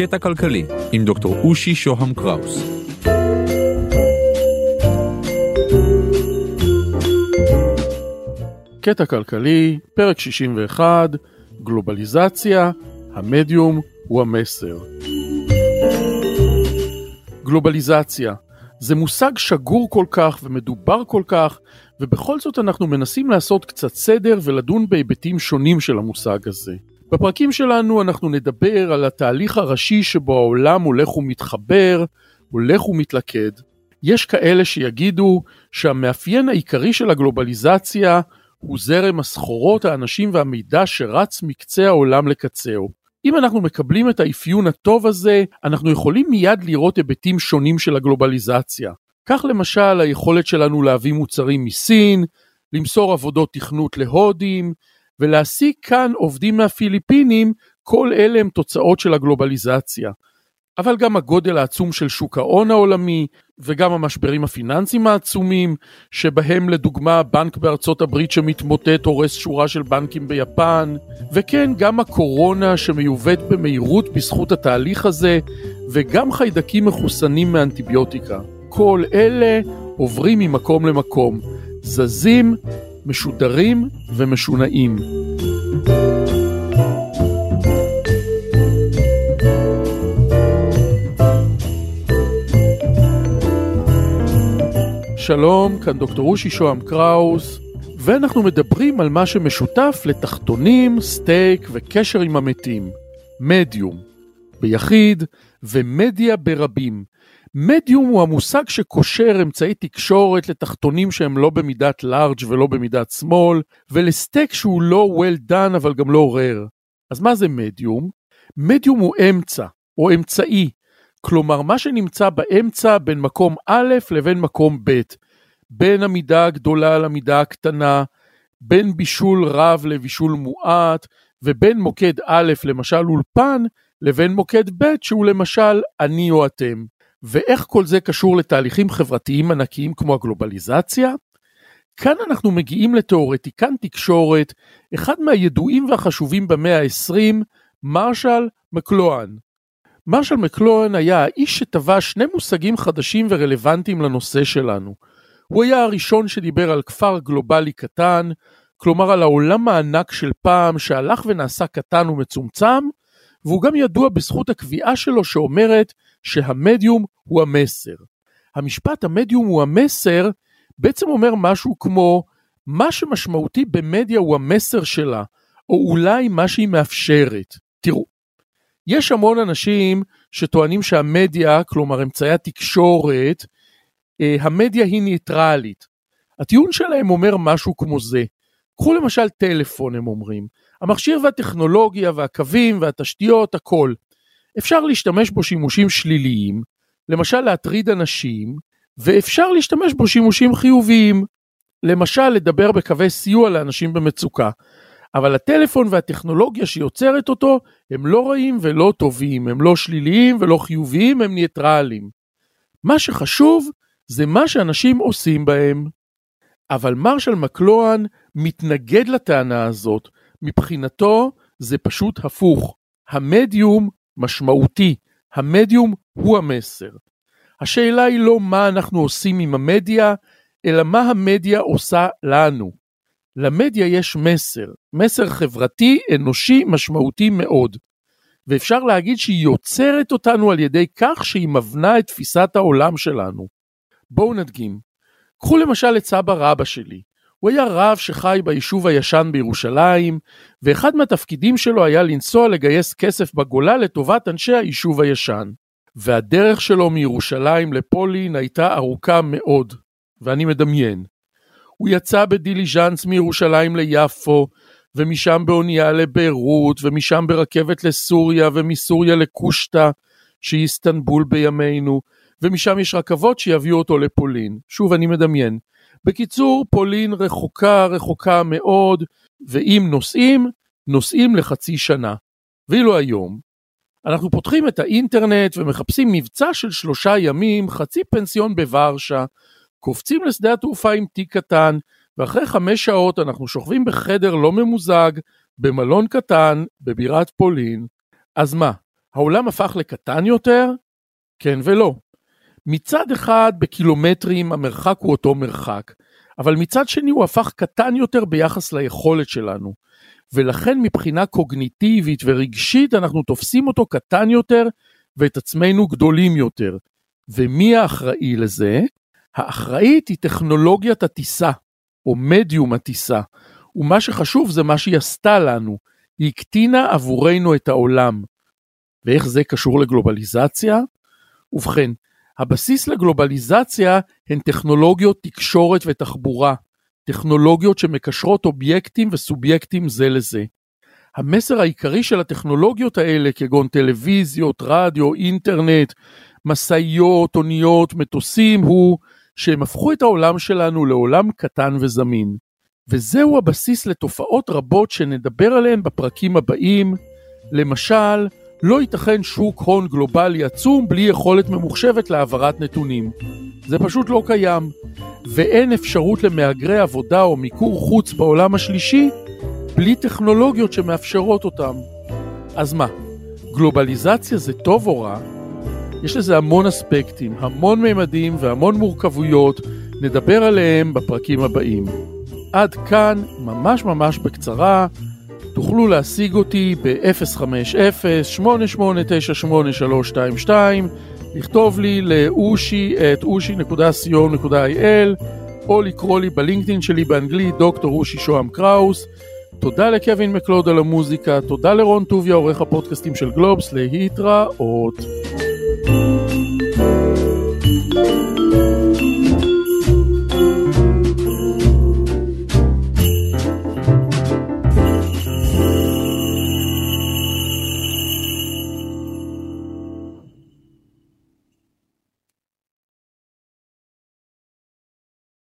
קטע כלכלי עם דוקטור אושי שוהם קראוס. קטע כלכלי, פרק 61, גלובליזציה, המדיום הוא המסר. גלובליזציה זה מושג שגור כל כך ומדובר כל כך, ובכל זאת אנחנו מנסים לעשות קצת סדר ולדון בהיבטים שונים של המושג הזה. בפרקים שלנו אנחנו נדבר על התהליך הראשי שבו העולם הולך ומתחבר, הולך ומתלכד. יש כאלה שיגידו שהמאפיין העיקרי של הגלובליזציה הוא זרם הסחורות, האנשים והמידע שרץ מקצה העולם לקצהו. אם אנחנו מקבלים את האפיון הטוב הזה, אנחנו יכולים מיד לראות היבטים שונים של הגלובליזציה. כך למשל היכולת שלנו להביא מוצרים מסין, למסור עבודות תכנות להודים, ולהשיג כאן עובדים מהפיליפינים, כל אלה הם תוצאות של הגלובליזציה. אבל גם הגודל העצום של שוק ההון העולמי, וגם המשברים הפיננסיים העצומים, שבהם לדוגמה בנק בארצות הברית שמתמוטט הורס שורה של בנקים ביפן, וכן גם הקורונה שמיובאת במהירות בזכות התהליך הזה, וגם חיידקים מחוסנים מאנטיביוטיקה. כל אלה עוברים ממקום למקום, זזים, משודרים ומשונעים. שלום, כאן דוקטור אושי שוהם קראוס, ואנחנו מדברים על מה שמשותף לתחתונים, סטייק וקשר עם המתים. מדיום, ביחיד, ומדיה ברבים. מדיום הוא המושג שקושר אמצעי תקשורת לתחתונים שהם לא במידת לארג' ולא במידת שמאל, ולסטייק שהוא לא well done אבל גם לא rare. אז מה זה מדיום? מדיום הוא אמצע, או אמצעי, כלומר מה שנמצא באמצע בין מקום א' לבין מקום ב', בין המידה הגדולה למידה הקטנה, בין בישול רב לבישול מועט, ובין מוקד א', למשל אולפן, לבין מוקד ב', שהוא למשל אני או אתם. ואיך כל זה קשור לתהליכים חברתיים ענקיים כמו הגלובליזציה? כאן אנחנו מגיעים לתיאורטיקן תקשורת, אחד מהידועים והחשובים במאה ה-20, מרשל מקלוהן. מרשל מקלוהן היה האיש שטבע שני מושגים חדשים ורלוונטיים לנושא שלנו. הוא היה הראשון שדיבר על כפר גלובלי קטן, כלומר על העולם הענק של פעם שהלך ונעשה קטן ומצומצם, והוא גם ידוע בזכות הקביעה שלו שאומרת שהמדיום הוא המסר. המשפט המדיום הוא המסר בעצם אומר משהו כמו מה שמשמעותי במדיה הוא המסר שלה, או אולי מה שהיא מאפשרת. תראו, יש המון אנשים שטוענים שהמדיה, כלומר אמצעי התקשורת, אה, המדיה היא ניטרלית. הטיעון שלהם אומר משהו כמו זה. קחו למשל טלפון, הם אומרים. המכשיר והטכנולוגיה והקווים והתשתיות, הכל. אפשר להשתמש בו שימושים שליליים, למשל להטריד אנשים, ואפשר להשתמש בו שימושים חיוביים, למשל לדבר בקווי סיוע לאנשים במצוקה. אבל הטלפון והטכנולוגיה שיוצרת אותו הם לא רעים ולא טובים, הם לא שליליים ולא חיוביים, הם ניטרליים. מה שחשוב זה מה שאנשים עושים בהם. אבל מרשל מקלוהן מתנגד לטענה הזאת, מבחינתו זה פשוט הפוך. המדיום משמעותי, המדיום הוא המסר. השאלה היא לא מה אנחנו עושים עם המדיה, אלא מה המדיה עושה לנו. למדיה יש מסר, מסר חברתי, אנושי, משמעותי מאוד. ואפשר להגיד שהיא יוצרת אותנו על ידי כך שהיא מבנה את תפיסת העולם שלנו. בואו נדגים. קחו למשל את סבא רבא שלי. הוא היה רב שחי ביישוב הישן בירושלים, ואחד מהתפקידים שלו היה לנסוע לגייס כסף בגולה לטובת אנשי היישוב הישן. והדרך שלו מירושלים לפולין הייתה ארוכה מאוד, ואני מדמיין. הוא יצא בדיליז'אנס מירושלים ליפו, ומשם באונייה לביירות, ומשם ברכבת לסוריה, ומסוריה לקושטא, שהיא איסטנבול בימינו, ומשם יש רכבות שיביאו אותו לפולין. שוב, אני מדמיין. בקיצור, פולין רחוקה, רחוקה מאוד, ואם נוסעים, נוסעים לחצי שנה. ואילו היום, אנחנו פותחים את האינטרנט ומחפשים מבצע של שלושה ימים, חצי פנסיון בוורשה, קופצים לשדה התעופה עם תיק קטן, ואחרי חמש שעות אנחנו שוכבים בחדר לא ממוזג, במלון קטן, בבירת פולין. אז מה, העולם הפך לקטן יותר? כן ולא. מצד אחד בקילומטרים המרחק הוא אותו מרחק, אבל מצד שני הוא הפך קטן יותר ביחס ליכולת שלנו. ולכן מבחינה קוגניטיבית ורגשית אנחנו תופסים אותו קטן יותר ואת עצמנו גדולים יותר. ומי האחראי לזה? האחראית היא טכנולוגיית הטיסה, או מדיום הטיסה, ומה שחשוב זה מה שהיא עשתה לנו, היא הקטינה עבורנו את העולם. ואיך זה קשור לגלובליזציה? ובכן, הבסיס לגלובליזציה הן טכנולוגיות תקשורת ותחבורה, טכנולוגיות שמקשרות אובייקטים וסובייקטים זה לזה. המסר העיקרי של הטכנולוגיות האלה, כגון טלוויזיות, רדיו, אינטרנט, משאיות, אוניות, מטוסים, הוא שהם הפכו את העולם שלנו לעולם קטן וזמין. וזהו הבסיס לתופעות רבות שנדבר עליהן בפרקים הבאים. למשל, לא ייתכן שוק הון גלובלי עצום בלי יכולת ממוחשבת להעברת נתונים. זה פשוט לא קיים. ואין אפשרות למהגרי עבודה או מיקור חוץ בעולם השלישי בלי טכנולוגיות שמאפשרות אותם. אז מה, גלובליזציה זה טוב או רע? יש לזה המון אספקטים, המון ממדים והמון מורכבויות, נדבר עליהם בפרקים הבאים. עד כאן, ממש ממש בקצרה, תוכלו להשיג אותי ב-050-8898-322, לכתוב לי לאושי את אושי.co.il או לקרוא לי בלינקדאין שלי באנגלית דוקטור אושי שוהם קראוס. תודה לקווין מקלוד על המוזיקה, תודה לרון טוביה עורך הפודקאסטים של גלובס, להתראות. thank you